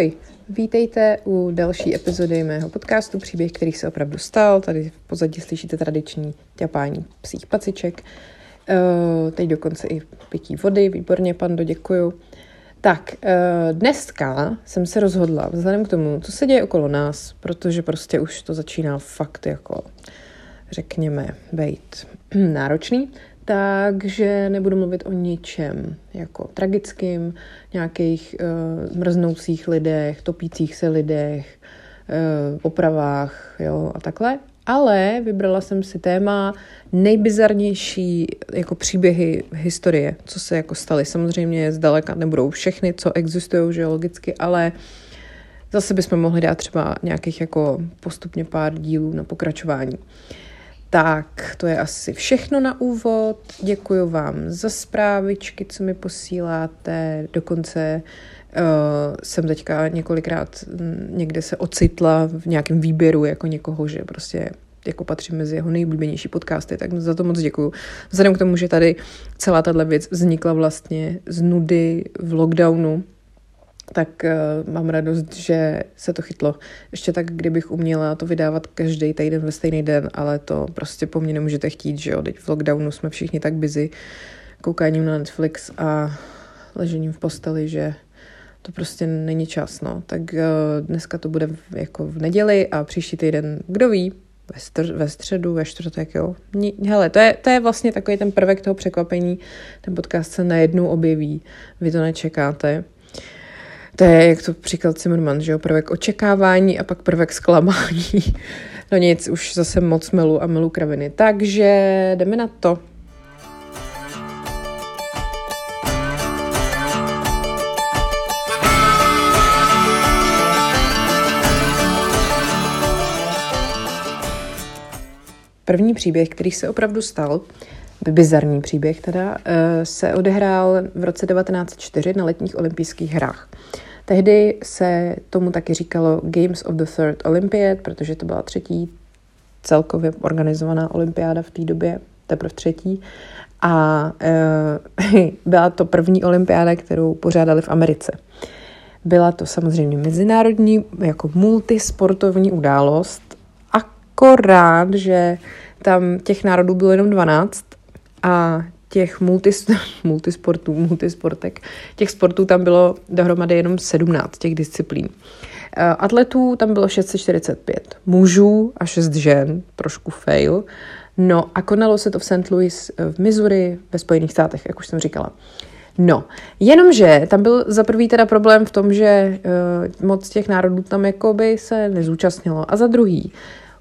Ahoj, vítejte u další epizody mého podcastu Příběh, který se opravdu stal. Tady v pozadí slyšíte tradiční ťapání psích paciček. Uh, teď dokonce i pití vody, výborně, pando, děkuju. Tak, uh, dneska jsem se rozhodla, vzhledem k tomu, co se děje okolo nás, protože prostě už to začíná fakt jako, řekněme, být náročný, takže nebudu mluvit o ničem jako tragickým, nějakých uh, mrznoucích lidech, topících se lidech, uh, opravách jo, a takhle. Ale vybrala jsem si téma nejbizarnější jako příběhy historie, co se jako staly. Samozřejmě zdaleka nebudou všechny, co existují, že logicky, ale zase bychom mohli dát třeba nějakých jako postupně pár dílů na pokračování. Uh, tak, to je asi všechno na úvod. Děkuji vám za zprávičky, co mi posíláte. Dokonce uh, jsem teďka několikrát někde se ocitla v nějakém výběru jako někoho, že prostě jako patří mezi jeho nejoblíbenější podcasty, tak za to moc děkuju. Vzhledem k tomu, že tady celá tahle věc vznikla vlastně z nudy v lockdownu, tak uh, mám radost, že se to chytlo. Ještě tak, kdybych uměla to vydávat každý týden ve stejný den, ale to prostě po mně nemůžete chtít, že jo. Teď v lockdownu jsme všichni tak busy koukáním na Netflix a ležením v posteli, že to prostě není čas, no. Tak uh, dneska to bude jako v neděli a příští týden, kdo ví, ve, str- ve středu, ve čtvrtek, jo. Ni- hele, to je, to je vlastně takový ten prvek toho překvapení. Ten podcast se najednou objeví, vy to nečekáte. To je, jak to příklad Zimmerman, že jo, prvek očekávání a pak prvek zklamání. No nic, už zase moc milu a milu kraviny. Takže jdeme na to. První příběh, který se opravdu stal, bizarní příběh teda, eh, se odehrál v roce 1904 na letních olympijských hrách. Tehdy se tomu taky říkalo Games of the Third Olympiad, protože to byla třetí celkově organizovaná olympiáda v té době, teprve třetí. A e, byla to první olympiáda, kterou pořádali v Americe. Byla to samozřejmě mezinárodní, jako multisportovní událost, akorát, že tam těch národů bylo jenom 12 a těch multis, multisportů, multisportek, těch sportů tam bylo dohromady jenom 17 těch disciplín. Eh, atletů tam bylo 645 mužů a 6 žen, trošku fail. No a konalo se to v St. Louis v Missouri ve Spojených státech, jak už jsem říkala. No, jenomže tam byl za prvý teda problém v tom, že uh, moc těch národů tam jakoby se nezúčastnilo. A za druhý,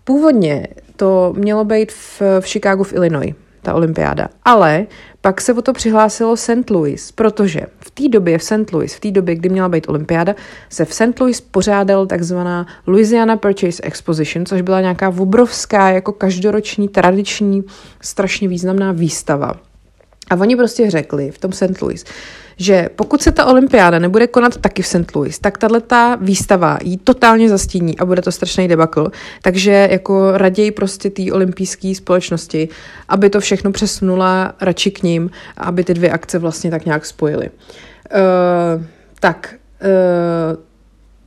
původně to mělo být v, v Chicagu v Illinois, ta olympiáda. Ale pak se o to přihlásilo St. Louis, protože v té době v St. Louis, v té době, kdy měla být olympiáda, se v St. Louis pořádal takzvaná Louisiana Purchase Exposition, což byla nějaká obrovská, jako každoroční, tradiční, strašně významná výstava. A oni prostě řekli v tom St. Louis, že pokud se ta olympiáda nebude konat taky v St. Louis, tak tahle ta výstava jí totálně zastíní a bude to strašný debakl. Takže jako raději prostě té olympijské společnosti, aby to všechno přesunula radši k ním, aby ty dvě akce vlastně tak nějak spojily. Uh, tak, uh,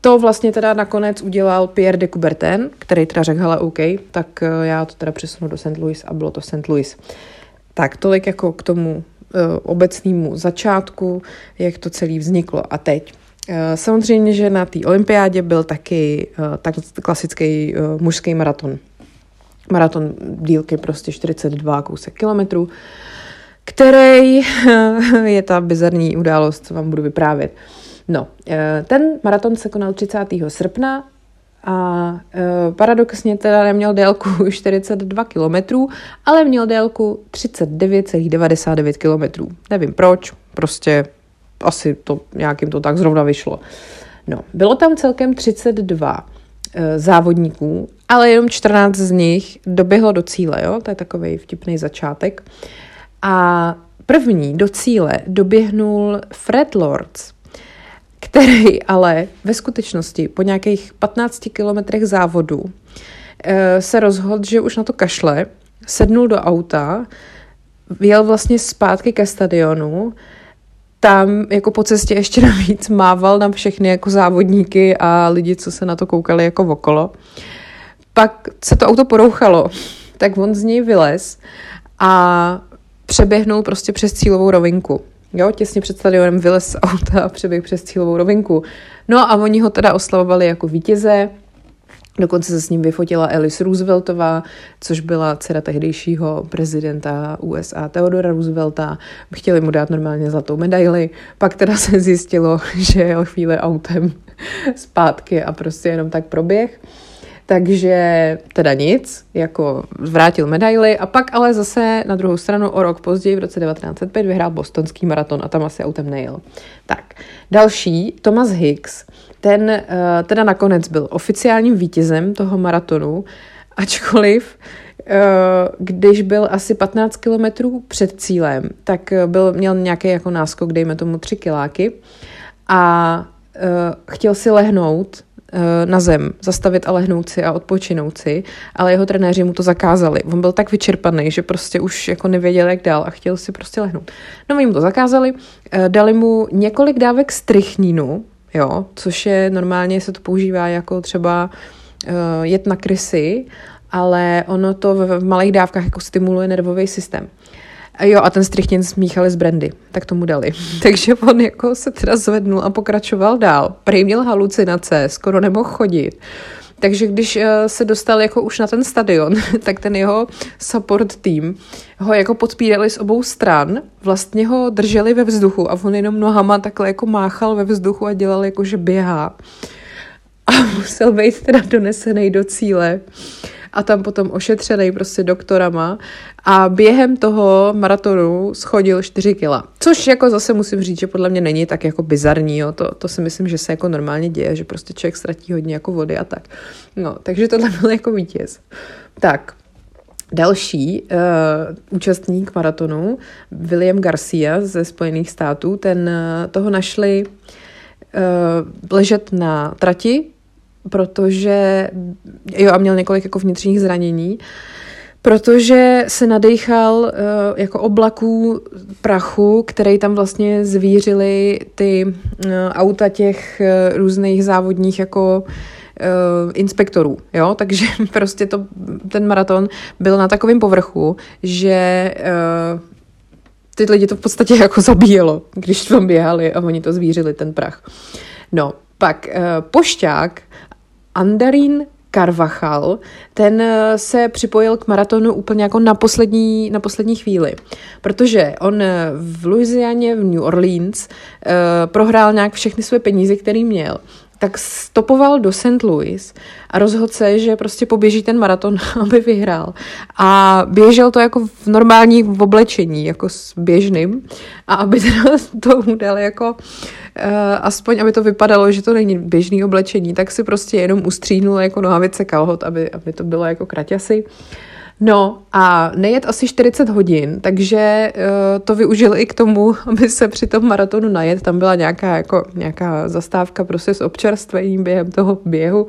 to vlastně teda nakonec udělal Pierre de Coubertin, který teda řekl, hele, OK, tak já to teda přesunu do St. Louis a bylo to St. Louis. Tak tolik jako k tomu Eh, obecnému začátku, jak to celé vzniklo. A teď eh, Samozřejmě, že na té olympiádě byl taky eh, tak klasický mužský maraton. Maraton dílky prostě 42 kousek kilometrů, který je ta bizarní událost, co vám budu vyprávět. No, ten maraton se konal 30. srpna a e, paradoxně teda neměl délku 42 km, ale měl délku 39,99 km. Nevím proč, prostě asi to nějakým to tak zrovna vyšlo. No, bylo tam celkem 32 e, závodníků, ale jenom 14 z nich doběhlo do cíle, jo? to je takový vtipný začátek. A první do cíle doběhnul Fred Lords, který ale ve skutečnosti po nějakých 15 kilometrech závodu eh, se rozhodl, že už na to kašle, sednul do auta, vyjel vlastně zpátky ke stadionu tam jako po cestě ještě navíc mával na všechny jako závodníky a lidi, co se na to koukali jako okolo. Pak se to auto porouchalo, tak on z něj vylez a přeběhnul prostě přes cílovou rovinku. Jo, těsně před stadionem vylez z auta a přeběh přes cílovou rovinku. No a oni ho teda oslavovali jako vítěze, Dokonce se s ním vyfotila Alice Rooseveltová, což byla dcera tehdejšího prezidenta USA Theodora Roosevelta. Chtěli mu dát normálně zlatou medaili. Pak teda se zjistilo, že jel chvíli autem zpátky a prostě jenom tak proběh. Takže teda nic, jako vrátil medaily a pak ale zase na druhou stranu o rok později v roce 1905 vyhrál bostonský maraton a tam asi autem nejel. Tak, další, Thomas Hicks, ten uh, teda nakonec byl oficiálním vítězem toho maratonu, ačkoliv uh, když byl asi 15 kilometrů před cílem, tak byl, měl nějaký jako náskok, dejme tomu 3 kiláky a chtěl si lehnout na zem, zastavit a lehnout si a odpočinout si, ale jeho trenéři mu to zakázali. On byl tak vyčerpaný, že prostě už jako nevěděl, jak dál a chtěl si prostě lehnout. No, oni mu to zakázali, dali mu několik dávek strychnínu, jo, což je normálně se to používá jako třeba uh, jet na krysy, ale ono to v, v malých dávkách jako stimuluje nervový systém. Jo, a ten strychnin smíchali z brandy, tak tomu dali. Takže on jako se teda zvednul a pokračoval dál. Prej měl halucinace, skoro nemohl chodit. Takže když eh, se dostal jako už na ten stadion, tak ten jeho support tým ho jako podpírali z obou stran, vlastně ho drželi ve vzduchu a on jenom nohama takhle jako máchal ve vzduchu a dělal jako, že běhá. A musel být teda donesený do cíle a tam potom ošetřený prostě doktorama a během toho maratonu schodil 4 kila. Což jako zase musím říct, že podle mě není tak jako bizarní, jo. To, to si myslím, že se jako normálně děje, že prostě člověk ztratí hodně jako vody a tak. No, takže tohle byl jako vítěz. Tak, Další uh, účastník maratonu, William Garcia ze Spojených států, ten uh, toho našli uh, ležet na trati protože, jo, a měl několik jako vnitřních zranění, protože se nadechal uh, jako oblaků prachu, který tam vlastně zvířili ty uh, auta těch uh, různých závodních jako inspektorů, jo, takže prostě to, ten maraton byl na takovém povrchu, že ty lidi to v podstatě jako zabíjelo, když tam běhali a oni to zvířili, ten prach. No, pak pošťák Andarín Carvachal, ten eh, se připojil k maratonu úplně jako na poslední, na poslední chvíli, protože on eh, v Louisianě, v New Orleans, uh, prohrál nějak všechny své peníze, který měl tak stopoval do St. Louis a rozhodl se, že prostě poběží ten maraton, aby vyhrál. A běžel to jako v normální oblečení, jako s běžným. A aby to udal jako uh, aspoň, aby to vypadalo, že to není běžný oblečení, tak si prostě jenom ustříhnul jako nohavice kalhot, aby, aby to bylo jako kraťasy. Uh, No a nejet asi 40 hodin, takže uh, to využil i k tomu, aby se při tom maratonu najet. Tam byla nějaká, jako, nějaká zastávka prostě s občerstvením během toho běhu.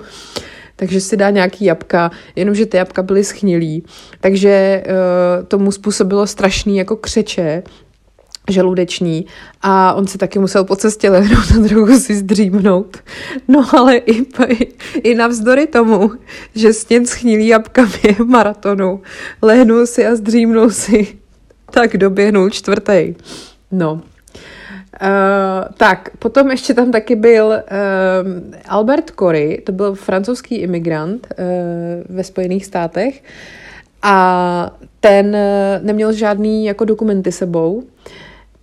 Takže si dá nějaký jabka, jenomže ty jabka byly schnilý, takže uh, tomu způsobilo strašný jako křeče, žaludeční a on si taky musel po cestě lehnout a trochu si zdřímnout. No ale i, i navzdory tomu, že sněd schnilý jabka během maratonu, lehnul si a zdřímnul si, tak doběhnul čtvrtý. No. Uh, tak, potom ještě tam taky byl uh, Albert Cory, to byl francouzský imigrant uh, ve Spojených státech a ten uh, neměl žádný jako dokumenty sebou,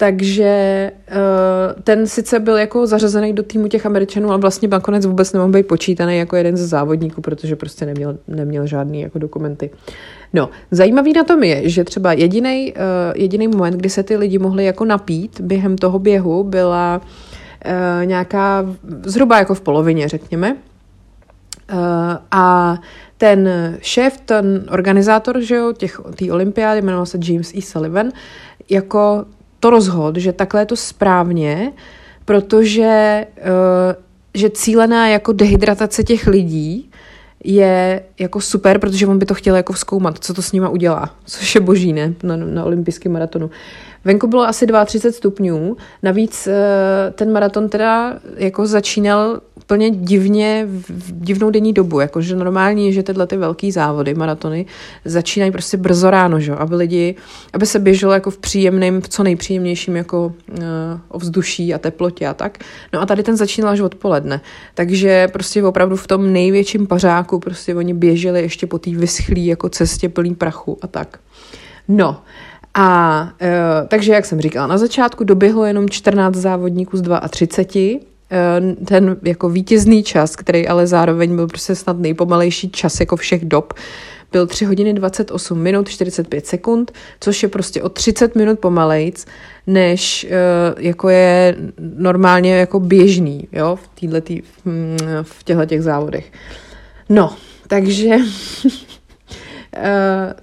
takže uh, ten sice byl jako zařazený do týmu těch Američanů, ale vlastně nakonec vůbec nemohl být počítaný jako jeden ze závodníků, protože prostě neměl, neměl žádný jako dokumenty. No, zajímavý na tom je, že třeba jediný uh, jediný moment, kdy se ty lidi mohli jako napít během toho běhu, byla uh, nějaká, zhruba jako v polovině, řekněme. A ten šéf, ten organizátor, že jo, těch, té olympiády, jmenoval se James E. Sullivan, jako to rozhod, že takhle je to správně, protože uh, že cílená jako dehydratace těch lidí je jako super, protože on by to chtěl jako vzkoumat, co to s nima udělá, což je boží, ne, na, na olympijském maratonu. Venku bylo asi 32 stupňů, navíc eh, ten maraton teda jako začínal úplně divně, v divnou denní dobu, jakože normální je, že tyhle ty velký závody, maratony, začínají prostě brzo ráno, že? aby lidi, aby se běželo jako v příjemném, v co nejpříjemnějším jako uh, ovzduší a teplotě a tak. No a tady ten začínal až odpoledne, takže prostě opravdu v tom největším pařáku prostě oni běželi ještě po té vyschlý jako cestě plný prachu a tak. No, a e, takže, jak jsem říkala, na začátku doběhlo jenom 14 závodníků z 32, Eh, ten jako vítězný čas, který ale zároveň byl prostě snad nejpomalejší čas jako všech dob, byl 3 hodiny 28 minut 45 sekund, což je prostě o 30 minut pomalejc, než uh, jako je normálně jako běžný, jo, v, týhletý, v těchto těch závodech. No, takže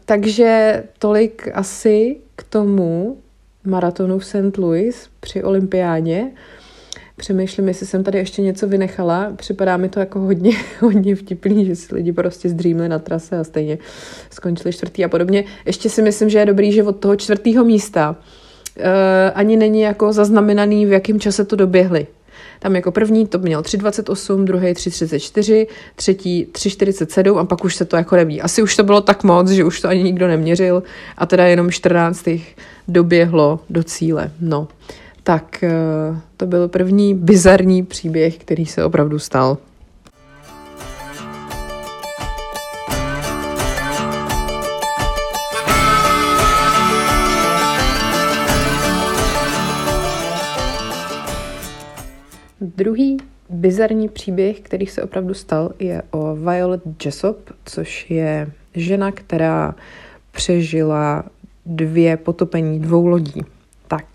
takže tolik asi k tomu maratonu v St. Louis při olympiádě. Přemýšlím, jestli jsem tady ještě něco vynechala. Připadá mi to jako hodně, hodně vtipný, že si lidi prostě zdřímli na trase a stejně skončili čtvrtý a podobně. Ještě si myslím, že je dobrý, že od toho čtvrtého místa uh, ani není jako zaznamenaný, v jakém čase to doběhli. Tam jako první to měl 3,28, druhý 3,34, třetí 3,47 a pak už se to jako neví. Asi už to bylo tak moc, že už to ani nikdo neměřil a teda jenom 14 doběhlo do cíle. No. Tak eh, to byl první bizarní příběh, který se opravdu stal. Druhý bizarní příběh, který se opravdu stal, je o Violet Jessop, což je žena, která přežila dvě potopení dvou lodí. Tak,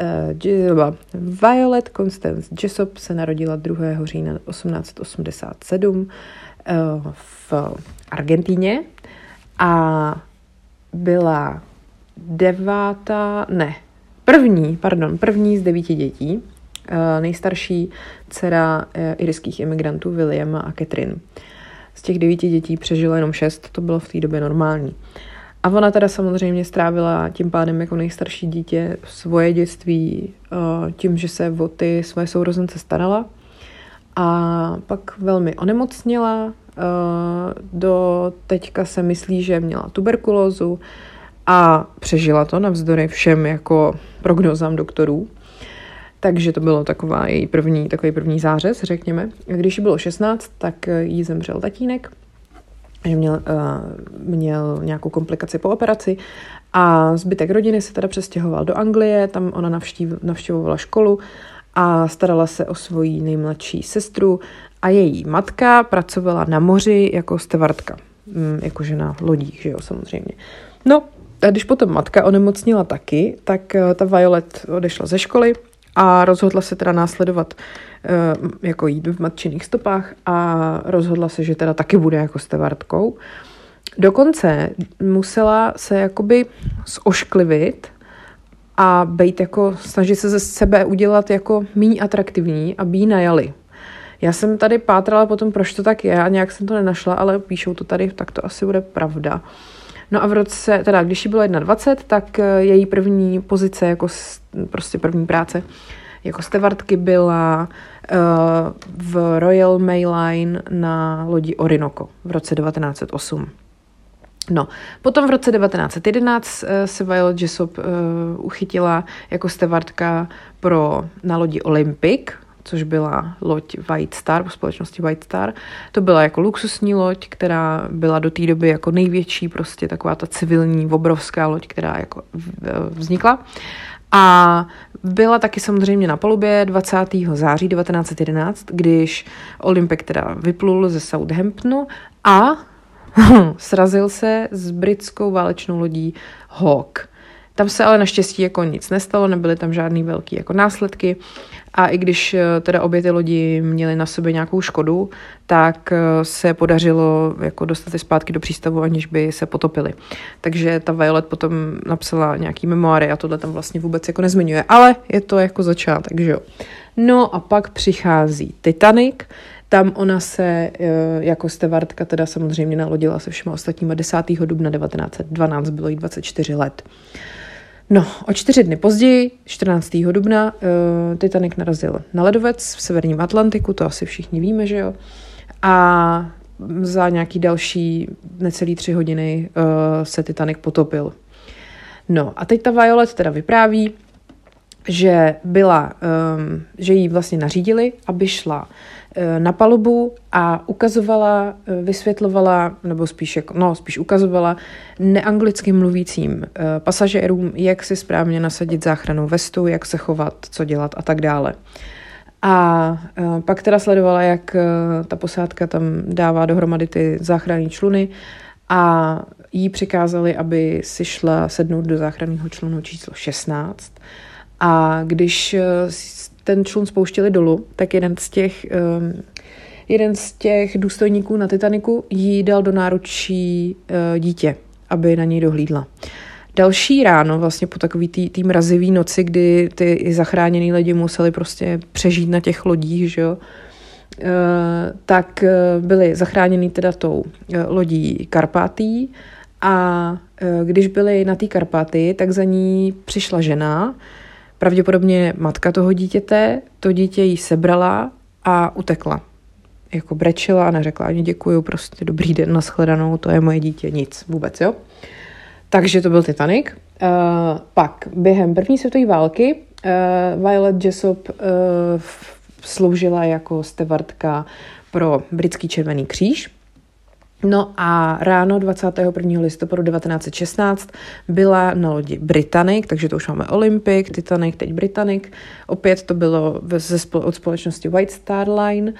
Uh, Violet Constance Jessop se narodila 2. října 1887 uh, v Argentíně a byla devátá, ne, první, pardon, první z devíti dětí, nejstarší dcera irských imigrantů Williama a Catherine. Z těch devíti dětí přežila jenom šest, to bylo v té době normální. A ona teda samozřejmě strávila tím pádem jako nejstarší dítě svoje dětství eh, tím, že se o ty své sourozence starala. A pak velmi onemocnila. Eh, do teďka se myslí, že měla tuberkulózu a přežila to navzdory všem jako prognozám doktorů. Takže to bylo taková její první, takový první zářez, řekněme. Když jí bylo 16, tak jí zemřel tatínek že měl, uh, měl nějakou komplikaci po operaci a zbytek rodiny se teda přestěhoval do Anglie, tam ona navštív, navštěvovala školu a starala se o svoji nejmladší sestru a její matka pracovala na moři jako stevardka, mm, jakože na lodích, že jo, samozřejmě. No, a když potom matka onemocnila taky, tak uh, ta Violet odešla ze školy a rozhodla se teda následovat Eh, jako jít v matčinných stopách a rozhodla se, že teda taky bude jako stevardkou. Dokonce musela se jakoby zošklivit a být jako, snažit se ze sebe udělat jako méně atraktivní, aby jí najali. Já jsem tady pátrala potom, proč to tak je a nějak jsem to nenašla, ale píšou to tady, tak to asi bude pravda. No a v roce, teda když jí bylo 21, tak eh, její první pozice, jako prostě první práce, jako stevardky byla uh, v Royal Mail Line na lodi Orinoco v roce 1908. No, potom v roce 1911 uh, eh, se Violet Jessop uh, uchytila jako stevardka pro, na lodi Olympic, což byla loď White Star, společnosti White Star. To byla jako luxusní loď, která byla do té doby jako největší, prostě taková ta civilní, obrovská loď, která jako vznikla. A byla taky samozřejmě na palubě 20. září 1911, když Olympik teda vyplul ze Southamptonu a srazil se s britskou válečnou lodí Hawk. Tam se ale naštěstí jako nic nestalo, nebyly tam žádný velký jako následky a i když eh, teda obě ty lodi měly na sobě nějakou škodu, tak eh, se podařilo jako dostat je zpátky do přístavu, aniž by se potopily. Takže ta Violet potom napsala nějaký memoáry a tohle tam vlastně vůbec jako nezmiňuje, ale je to jako začátek, že jo. No a pak přichází Titanic, tam ona se eh, jako stevardka teda samozřejmě nalodila se všema ostatníma 10. dubna 1912, bylo jí 24 let. No, o čtyři dny později, 14. dubna, uh, Titanic narazil na ledovec v severním Atlantiku, to asi všichni víme, že jo. A za nějaký další necelý tři hodiny uh, se Titanic potopil. No a teď ta Violet teda vypráví, že byla, um, že jí vlastně nařídili, aby šla na palubu a ukazovala, uh, vysvětlovala, nebo spíš, jako, no, spíš ukazovala neanglicky mluvícím uh, pasažérům, jak si správně nasadit záchranou vestu, jak se chovat, co dělat a tak dále. A pak teda sledovala, jak ta posádka tam dává dohromady ty záchranné čluny a jí přikázali, aby si šla sednout do záchranného člunu číslo 16 a když eh, ten člun spouštěli dolů, tak jeden z těch, um, jeden z těch důstojníků na Titaniku jí dal do náručí uh, dítě, aby na něj dohlídla. Další ráno, vlastně po takový tý, tý mrazivý noci, kdy ty zachráněný lidi museli prostě přežít na těch lodích, že jo, Uh, tak uh, byli zachráněni teda tou uh, lodí Karpátý a když byli na té Karpaty, tak za ní přišla žena, pravděpodobně matka toho dítěte, to dítě jí sebrala a utekla. Jako brečela a neřekla ani děkuju, prostě dobrý den, nashledanou, to je moje dítě, nic, vůbec, jo. Takže to byl Titanic. Uh, pak během první světové války uh, Violet Jessop uh, sloužila jako stevardka pro britský červený kříž No a ráno 21. listopadu 1916 byla na lodi Britannic, takže to už máme Olympic, Titanic, teď Britannic. Opět to bylo ze, od společnosti White Star Line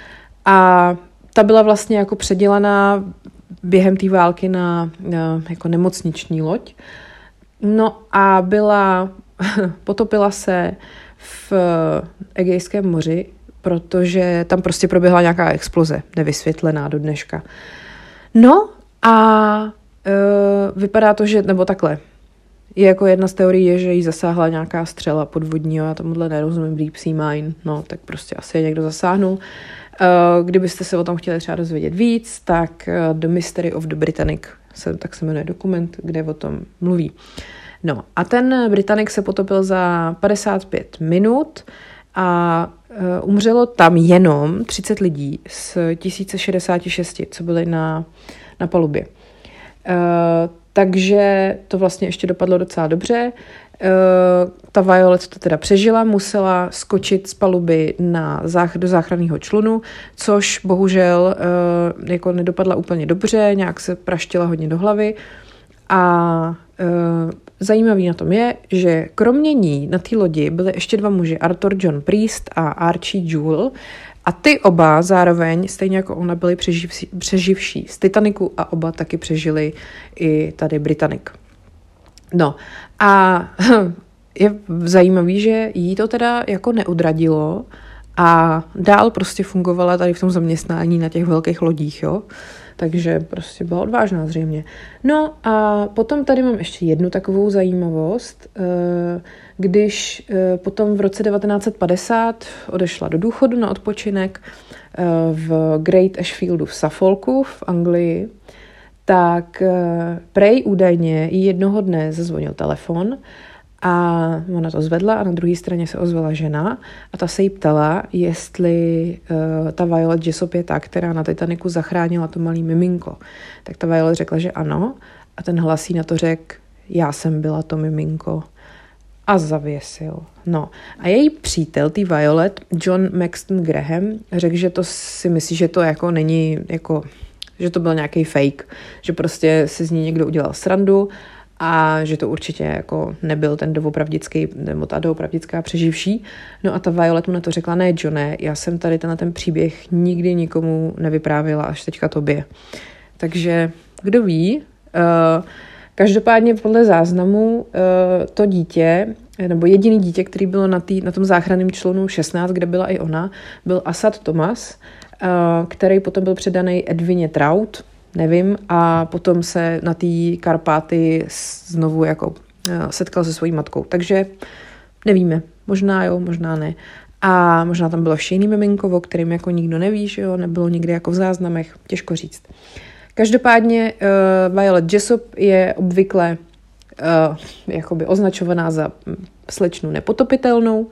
a ta byla vlastně jako předělaná během té války na, na jako nemocniční loď. No a byla, potopila se v Egejském moři, protože tam prostě proběhla nějaká exploze, nevysvětlená do dneška. No a uh, vypadá to, že, nebo takhle, je jako jedna z teorií že jí zasáhla nějaká střela podvodní, já tomuhle nerozumím, Deep Sea Mine, no tak prostě asi je někdo zasáhnul. Uh, kdybyste se o tom chtěli třeba dozvědět víc, tak uh, The Mystery of the Britannic, se, tak se jmenuje dokument, kde o tom mluví. No a ten Britannic se potopil za 55 minut a uh, umřelo tam jenom 30 lidí z 1066, co byly na, na palubě. Uh, takže to vlastně ještě dopadlo docela dobře. Uh, ta Violet to teda přežila, musela skočit z paluby na zách, do záchranného člunu, což bohužel jako nedopadla úplně dobře, nějak se praštila hodně do hlavy a Zajímavý na tom je, že kromě ní na té lodi byly ještě dva muži, Arthur John Priest a Archie Jewell, a ty oba zároveň, stejně jako ona, byli přeživší, přeživší z Titaniku a oba taky přežili i tady Britannic. No a je zajímavý, že jí to teda jako neudradilo a dál prostě fungovala tady v tom zaměstnání na těch velkých lodích, jo takže prostě byla odvážná zřejmě. No a potom tady mám ještě jednu takovou zajímavost. Eh, když eh, potom v roce 1950 odešla do důchodu na odpočinek eh, v Great Ashfieldu v Suffolku v Anglii, tak prej údajně jednoho dne zazvonil telefon a ona to zvedla a na druhé straně se ozvala žena a ta se jí ptala, jestli uh, ta Violet Jessop je ta, která na Titaniku zachránila to malý miminko. Tak ta Violet řekla, že ano a ten hlasí na to řekl, já jsem byla to miminko a zavěsil. No a její přítel, tý Violet, John Maxton Graham, řekl, že to si myslí, že to jako není jako že to byl nějaký fake, že prostě si z ní někdo udělal srandu a že to určitě jako nebyl ten doopravdický, nebo ta doopravdická přeživší. No a ta Violet mu na to řekla, ne Johne, já jsem tady tenhle ten příběh nikdy nikomu nevyprávěla, až teďka tobě. Takže kdo ví, uh, každopádně podle záznamu uh, to dítě, nebo jediný dítě, který bylo na, tý, na tom záchranném člunu 16, kde byla i ona, byl Asad Thomas, uh, který potom byl předaný Edvině Traut, nevím, a potom se na té Karpáty znovu jako eh, setkal se svojí matkou. Takže nevíme, možná jo, možná ne. A možná tam bylo ještě miminko, o kterým jako nikdo neví, že jo, nebylo nikdy jako v záznamech, těžko říct. Každopádně uh, Violet Jessop je obvykle uh, jakoby označovaná za slečnu nepotopitelnou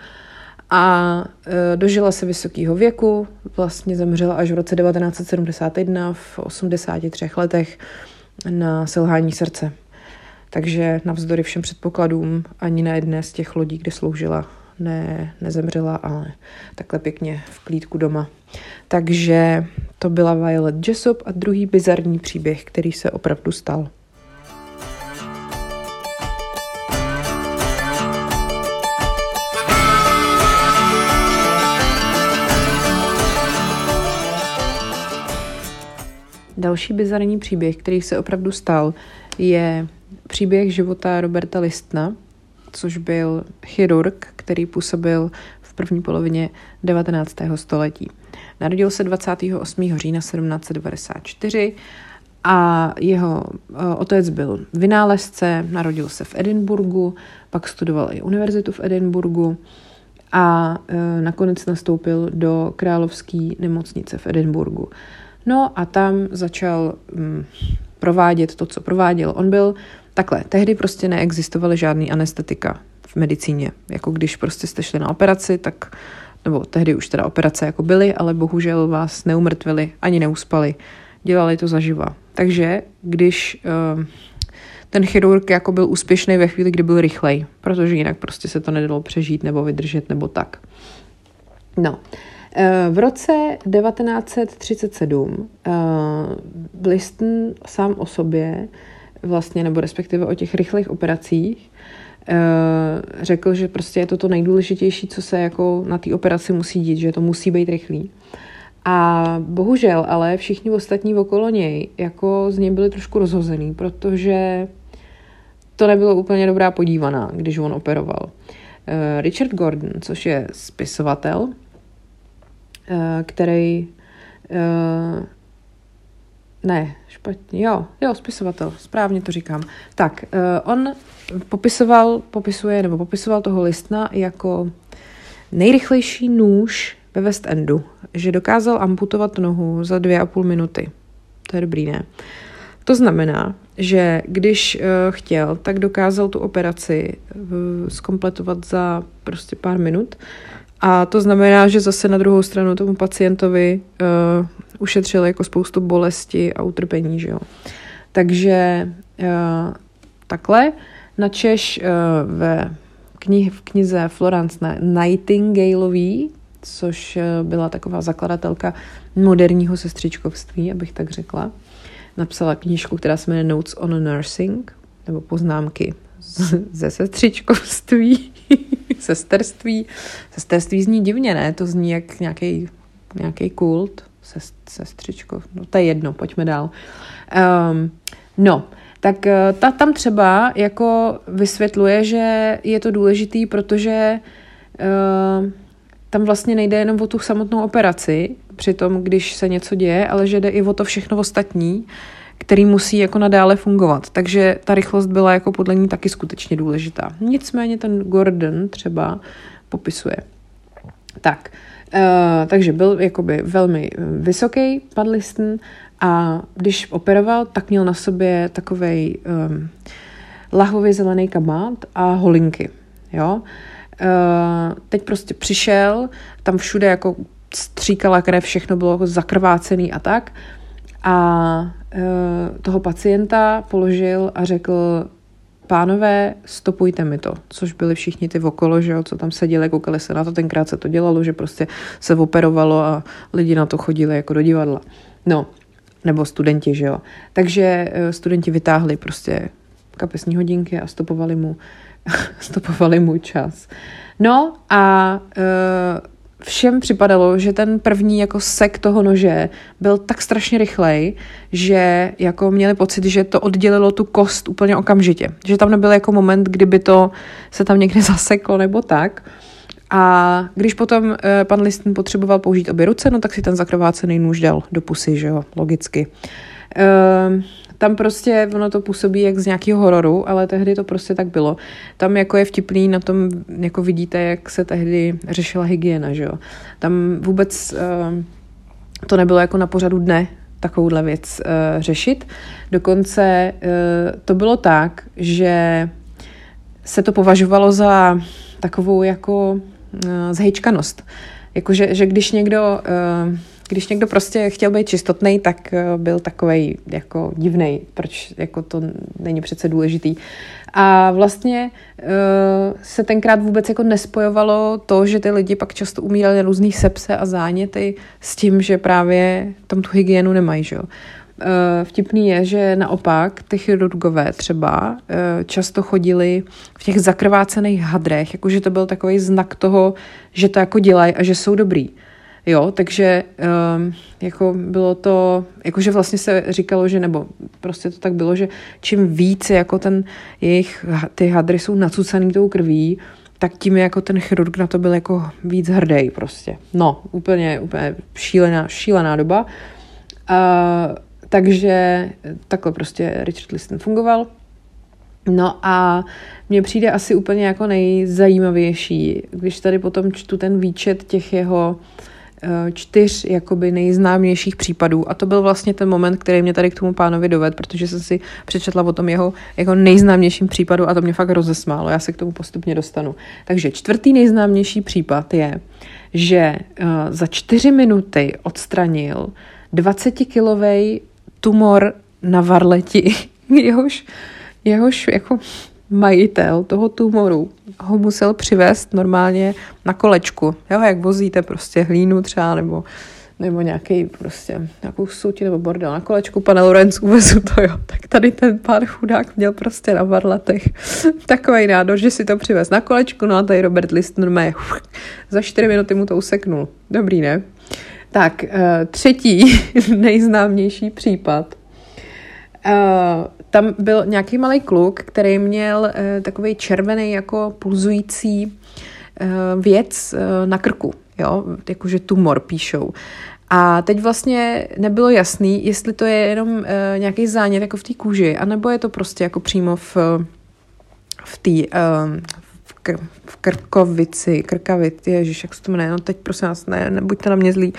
a uh, dožila se vysokého věku, vlastně zemřela až v roce 1971 v 83 letech na selhání srdce. Takže navzdory všem předpokladům ani na jedné z těch lodí, kde sloužila, ne, nezemřela, ale takhle pěkně v klídku doma. Takže to byla Violet Jessop a druhý bizarní příběh, který se opravdu stal. Další bizarní příběh, který se opravdu stal, je příběh života Roberta Listna, což byl chirurg, který působil v první polovině 19. století. Narodil se 28. října 1794 a jeho eh, otec byl vynálezce, narodil se v Edinburgu, pak studoval i univerzitu v Edinburgu a eh, nakonec nastoupil do královské nemocnice v Edinburgu. No a tam začal hm, provádět to, co prováděl. On byl takhle, tehdy prostě neexistovaly žádný anestetika v medicíně. Jako když prostě jste šli na operaci, tak nebo tehdy už teda operace jako byly, ale bohužel vás neumrtvili ani neuspali. Dělali to zaživa. Takže když uh, ten chirurg jako byl úspěšný ve chvíli, kdy byl rychlej, protože jinak prostě se to nedalo přežít nebo vydržet nebo tak. No, v roce 1937 uh, Bliston sám o sobě vlastně, nebo respektive o těch rychlých operacích, eh, řekl, že prostě je to to nejdůležitější, co se jako na té operaci musí dít, že to musí být rychlý. A bohužel, ale všichni ostatní okolo něj jako z něj byli trošku rozhozený, protože to nebylo úplně dobrá podívaná, když on operoval. Eh, Richard Gordon, což je spisovatel, eh, který ne, špatně, jo, jo, spisovatel, správně to říkám. Tak, uh, on popisoval, popisuje, nebo popisoval toho listna jako nejrychlejší nůž ve West Endu, že dokázal amputovat nohu za dvě a půl minuty. To je dobrý, ne? To znamená, že když chtěl, tak dokázal tu operaci skompletovat za prostě pár minut. A to znamená, že zase na druhou stranu tomu pacientovi uh, ušetřil jako spoustu bolesti a utrpení, že jo. Takže uh, takhle na Češ uh, ve knih, v knize Florence Nightingaleový, což byla taková zakladatelka moderního sestřičkovství, abych tak řekla, napsala knížku, která se jmenuje Notes on Nursing, nebo poznámky ze sestřičkovství, sesterství. Sesterství zní divně, ne? To zní jak nějaký nějaký kult sestřičko, no to je jedno, pojďme dál. Um, no, tak eh, ta tam třeba jako vysvětluje, že je to důležitý, protože uh, tam vlastně nejde jenom o tu samotnou operaci, přitom když se něco děje, ale že jde i o to všechno ostatní, který musí jako nadále fungovat. Takže ta rychlost byla jako podle ní taky skutečně důležitá. Nicméně ten Gordon třeba popisuje. Tak, Uh, takže byl jakoby velmi eh, vysoký padlisten a když operoval, tak měl na sobě takový um, ehm, lahvově zelený kabát a holinky. Jo? Uh, teď prostě přišel, tam všude jako stříkala krev, všechno bylo jako zakrvácený a tak. A uh, toho pacienta položil a řekl, pánové, stopujte mi to, což byli všichni ty okolo, že jo, co tam seděli, koukali se na to, tenkrát se to dělalo, že prostě se operovalo a lidi na to chodili jako do divadla. No, nebo studenti, že jo. Takže eh, studenti vytáhli prostě kapesní hodinky a stopovali mu, stopovali mu čas. No a uh, všem připadalo, že ten první jako sek toho nože byl tak strašně rychlej, že jako měli pocit, že to oddělilo tu kost úplně okamžitě. Že tam nebyl jako moment, kdyby to se tam někde zaseklo nebo tak. A když potom eh, pan Liston potřeboval použít obě ruce, no tak si ten zakrvácený nůž dal do pusy, že jo, logicky. Uh, tam prostě ono to působí jak z nějakého hororu, ale tehdy to prostě tak bylo. Tam jako je vtipný, na tom jako vidíte, jak se tehdy řešila hygiena, že jo. Tam vůbec uh, to nebylo jako na pořadu dne, takovouhle věc uh, řešit. Dokonce uh, to bylo tak, že se to považovalo za takovou jako uh, zhejčkanost. Jakože, že když někdo, uh, když někdo prostě chtěl být čistotný, tak uh, byl takový jako divný, proč jako to není přece důležitý. A vlastně uh, se tenkrát vůbec jako nespojovalo to, že ty lidi pak často umírali na různý sepse a záněty s tím, že právě tam tu hygienu nemají, že jo. Uh, vtipný je, že naopak ty chirurgové třeba často chodili v těch zakrvácených hadrech, jakože to byl takový znak toho, že to jako dělají a že jsou dobrý. Jo, takže um, jako bylo to, jakože vlastně se říkalo, že nebo prostě to tak bylo, že čím víc jako ten jejich, ty hadry jsou nacucaný tou krví, tak tím jako ten chirurg na to byl jako víc hrdý prostě. No, úplně, úplně šílená, šílená doba. Uh, takže takhle prostě Richard Liston fungoval. No a mně přijde asi úplně jako nejzajímavější, když tady potom čtu ten výčet těch jeho eh, čtyř jakoby nejznámějších případů a to byl vlastně ten moment, který mě tady k tomu pánovi doved, protože jsem si přečetla o tom jeho jako nejznámějším případu a to mě fakt rozesmálo, já se k tomu postupně dostanu. Takže čtvrtý nejznámější případ je, že uh, za čtyři minuty odstranil 20-kilovej tumor na varleti, jehož, jehož jako majitel toho tumoru ho musel přivést normálně na kolečku. Jo, jak vozíte prostě hlínu třeba, nebo, nebo nějaký prostě, nějakou suti nebo bordel na kolečku, pane Lorenz, uvezu to, jo. Tak tady ten pán chudák měl prostě na varletech takový nádor, že si to přivez na kolečku, no a tady Robert List normálně za čtyři minuty mu to useknul. Dobrý, ne? Tak, eh, třetí nejznámější případ. Tam byl nějaký malý kluk, který měl eh, takový červený jako pulzující věc na krku, jo, jakože tumor píšou. A teď vlastně nebylo jasný, jestli to je jenom nějaký zánět jako v té kůži, anebo je to prostě jako přímo v, v té kr- v Krkovici, Krkavit, ježiš, jak se to jmenuje, no teď prosím vás, ne, nebuďte na mě zlí,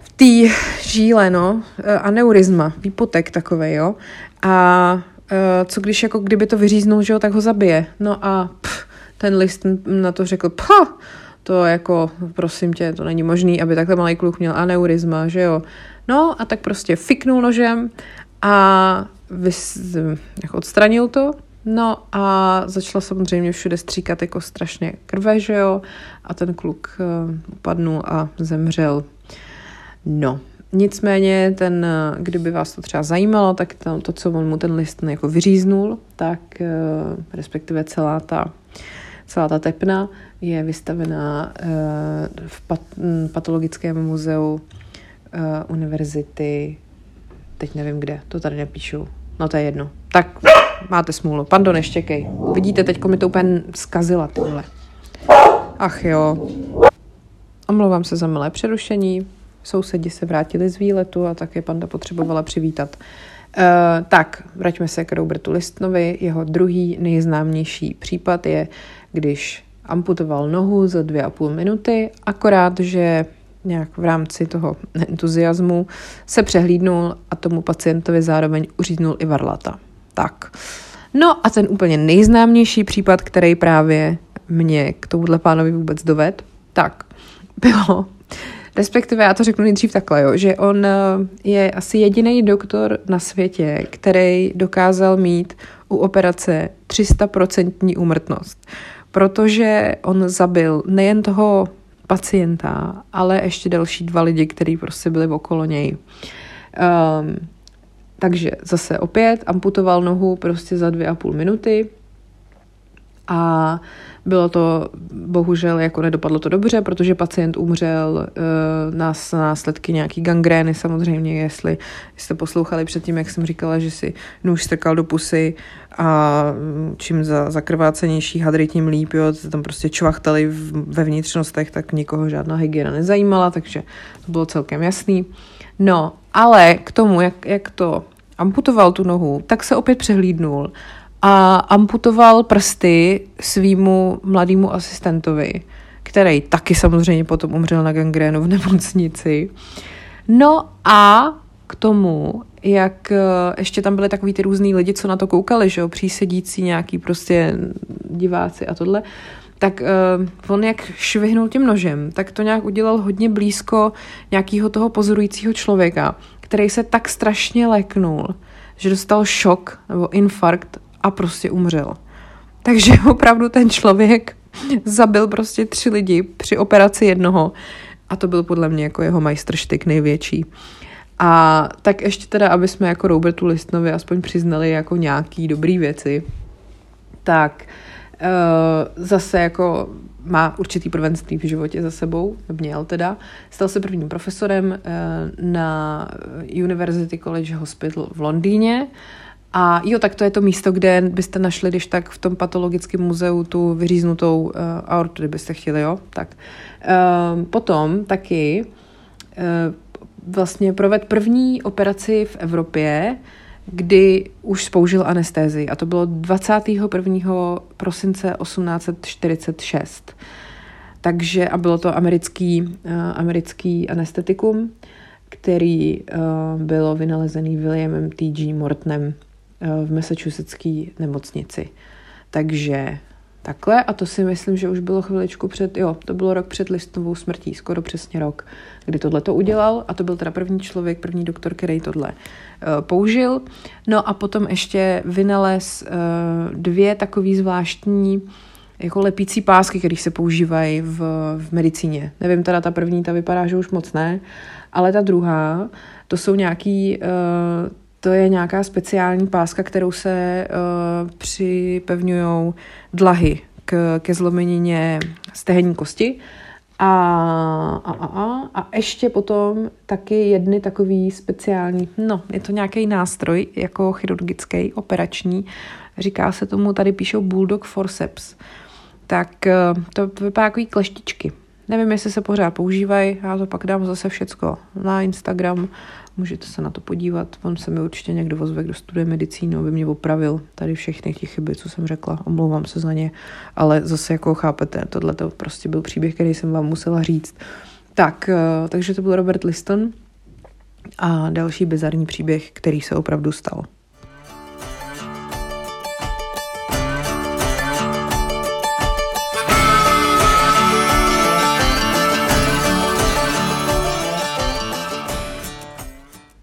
v té žíle, no, aneurizma, výpotek takový, jo, a e, co když jako kdyby to vyříznul, že jo, tak ho zabije, no a pff, ten list na to řekl, pha, to jako, prosím tě, to není možný, aby takhle malý kluk měl aneurizma, že jo. No a tak prostě fiknul nožem a vys, jako odstranil to No a začala samozřejmě všude stříkat jako strašně krve, že jo, a ten kluk uh, upadnul a zemřel. No, nicméně ten, kdyby vás to třeba zajímalo, tak to, to co on mu ten list jako vyříznul, tak uh, respektive celá ta, celá ta tepna je vystavená uh, v pat, m, patologickém muzeu uh, univerzity, teď nevím kde, to tady nepíšu, no to je jedno. Tak máte smůlu. Pando, neštěkej. Vidíte, teď mi to úplně zkazila, tyhle. Ach jo. Omlouvám se za milé přerušení. Sousedi se vrátili z výletu a také panda potřebovala přivítat. Uh, tak, vraťme se k Robertu Listnovi. Jeho druhý nejznámější případ je, když amputoval nohu za dvě a půl minuty, akorát, že nějak v rámci toho entuziasmu se přehlídnul a tomu pacientovi zároveň uříznul i varlata. Tak. No a ten úplně nejznámější případ, který právě mě k tomuhle pánovi vůbec doved, tak bylo, respektive já to řeknu nejdřív takhle, jo, že on eh, je asi jediný doktor na světě, který dokázal mít u operace 300% úmrtnost, protože on zabil nejen toho pacienta, ale ještě další dva lidi, kteří prostě byli okolo něj. Um, takže zase opět amputoval nohu prostě za dvě a půl minuty a bylo to, bohužel, jako nedopadlo to dobře, protože pacient umřel uh, na následky nějaký gangrény samozřejmě, jestli jste poslouchali předtím, jak jsem říkala, že si nůž strkal do pusy a čím za, zakrvácenější hadry, tím líp, jo, tam prostě čvachtali ve vnitřnostech, tak nikoho žádná hygiena nezajímala, takže to bylo celkem jasný. No, ale k tomu, jak, jak to amputoval tu nohu, tak se opět přehlídnul a amputoval prsty svýmu mladému asistentovi, který taky samozřejmě potom umřel na gangrénu v nemocnici. No a k tomu, jak eh, ještě tam byly takový ty různý lidi, co na to koukali, že jo, přísedící nějaký prostě diváci a tohle, tak uh, on jak švihnul tím nožem, tak to nějak udělal hodně blízko nějakého toho pozorujícího člověka, který se tak strašně leknul, že dostal šok nebo infarkt a prostě umřel. Takže opravdu ten člověk zabil prostě tři lidi při operaci jednoho a to byl podle mě jako jeho majstrštyk největší. A tak ještě teda, aby jsme jako Robertu Listnovi aspoň přiznali jako nějaký dobrý věci, tak uh, zase jako má určitý prvenství v životě za sebou, měl teda. Stal se prvním profesorem uh, na University College Hospital v Londýně a jo, tak to je to místo, kde byste našli, když tak v tom patologickém muzeu tu vyříznutou uh, aortu, kdybyste chtěli, jo? Tak. Uh, potom taky uh, vlastně proved první operaci v Evropě, kdy už spoužil anestézii a to bylo 21. prosince 1846. Takže a bylo to americký, uh, americký anestetikum, který uh, bylo vynalezený Williamem T.G. Mortonem v Massachusettské nemocnici. Takže takhle a to si myslím, že už bylo chviličku před, jo, to bylo rok před listnovou smrtí, skoro přesně rok, kdy tohle to udělal a to byl teda první člověk, první doktor, který tohle uh, použil. No a potom ještě vynalez uh, dvě takové zvláštní jako lepící pásky, které se používají v, v medicíně. Nevím, teda ta první, ta vypadá, že už moc ne, ale ta druhá, to jsou nějaký uh, to je nějaká speciální páska, kterou se uh, připevňují dlahy k, ke zlomenině stehenní kosti. A, a, a, a, a ještě potom taky jedny takový speciální, no, je to nějaký nástroj, jako chirurgický, operační, říká se tomu, tady píšou Bulldog Forceps, tak uh, to vypadá jako kleštičky. Nevím, jestli se pořád používají, já to pak dám zase všecko na Instagram, můžete se na to podívat. On se mi určitě někdo ozve, kdo studuje medicínu, aby mě opravil tady všechny ty chyby, co jsem řekla. Omlouvám se za ně, ale zase jako chápete, tohle to prostě byl příběh, který jsem vám musela říct. Tak, eh, takže to byl Robert Liston a další bizarní příběh, který se opravdu stal.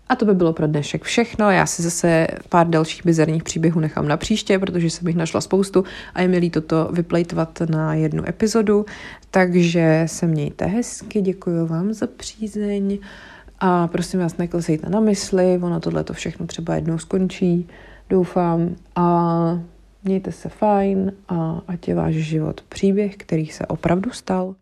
A to by bylo pro dnešek všechno. Já si zase pár dalších bizarních příběhů nechám na příště, protože jsem jich našla spoustu a je mi líto to vyplejtvat na jednu epizodu. Takže se mějte hezky, děkuji vám za přízeň a prosím vás, neklesejte na mysli, ono tohle to všechno třeba jednou skončí, doufám. A mějte se fajn a ať je váš život příběh, který se opravdu stal.